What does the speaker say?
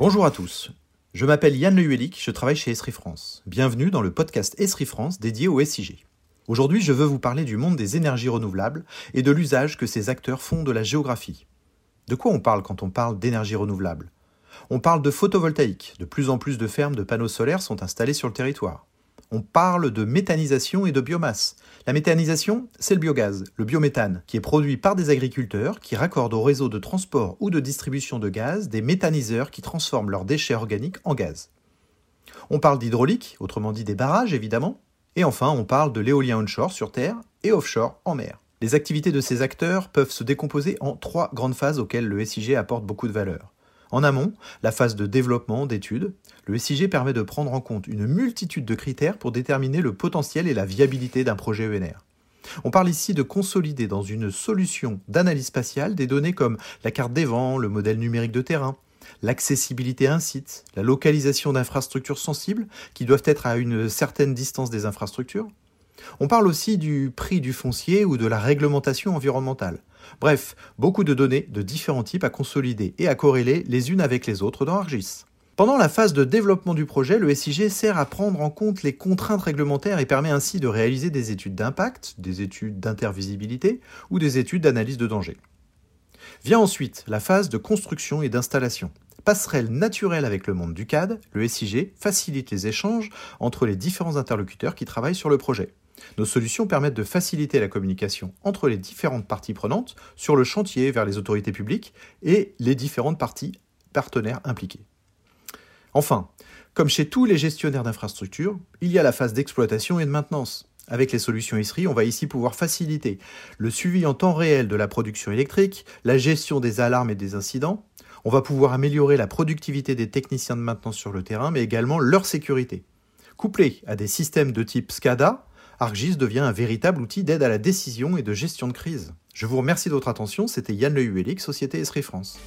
Bonjour à tous. Je m'appelle Yann Le je travaille chez Esri France. Bienvenue dans le podcast Esri France dédié au SIG. Aujourd'hui, je veux vous parler du monde des énergies renouvelables et de l'usage que ces acteurs font de la géographie. De quoi on parle quand on parle d'énergie renouvelable? On parle de photovoltaïque. De plus en plus de fermes de panneaux solaires sont installées sur le territoire on parle de méthanisation et de biomasse. La méthanisation, c'est le biogaz, le biométhane, qui est produit par des agriculteurs qui raccordent au réseau de transport ou de distribution de gaz des méthaniseurs qui transforment leurs déchets organiques en gaz. On parle d'hydraulique, autrement dit des barrages évidemment, et enfin on parle de l'éolien onshore sur Terre et offshore en mer. Les activités de ces acteurs peuvent se décomposer en trois grandes phases auxquelles le SIG apporte beaucoup de valeur. En amont, la phase de développement, d'études, le SIG permet de prendre en compte une multitude de critères pour déterminer le potentiel et la viabilité d'un projet ENR. On parle ici de consolider dans une solution d'analyse spatiale des données comme la carte des vents, le modèle numérique de terrain, l'accessibilité à un site, la localisation d'infrastructures sensibles qui doivent être à une certaine distance des infrastructures. On parle aussi du prix du foncier ou de la réglementation environnementale. Bref, beaucoup de données de différents types à consolider et à corréler les unes avec les autres dans ArcGIS. Pendant la phase de développement du projet, le SIG sert à prendre en compte les contraintes réglementaires et permet ainsi de réaliser des études d'impact, des études d'intervisibilité ou des études d'analyse de danger. Vient ensuite la phase de construction et d'installation. Passerelle naturelle avec le monde du CAD, le SIG facilite les échanges entre les différents interlocuteurs qui travaillent sur le projet. Nos solutions permettent de faciliter la communication entre les différentes parties prenantes sur le chantier vers les autorités publiques et les différentes parties partenaires impliquées. Enfin, comme chez tous les gestionnaires d'infrastructures, il y a la phase d'exploitation et de maintenance. Avec les solutions ISRI, on va ici pouvoir faciliter le suivi en temps réel de la production électrique, la gestion des alarmes et des incidents. On va pouvoir améliorer la productivité des techniciens de maintenance sur le terrain, mais également leur sécurité. Couplé à des systèmes de type SCADA, ArcGIS devient un véritable outil d'aide à la décision et de gestion de crise. Je vous remercie de votre attention, c'était Yann Le Société Esri France.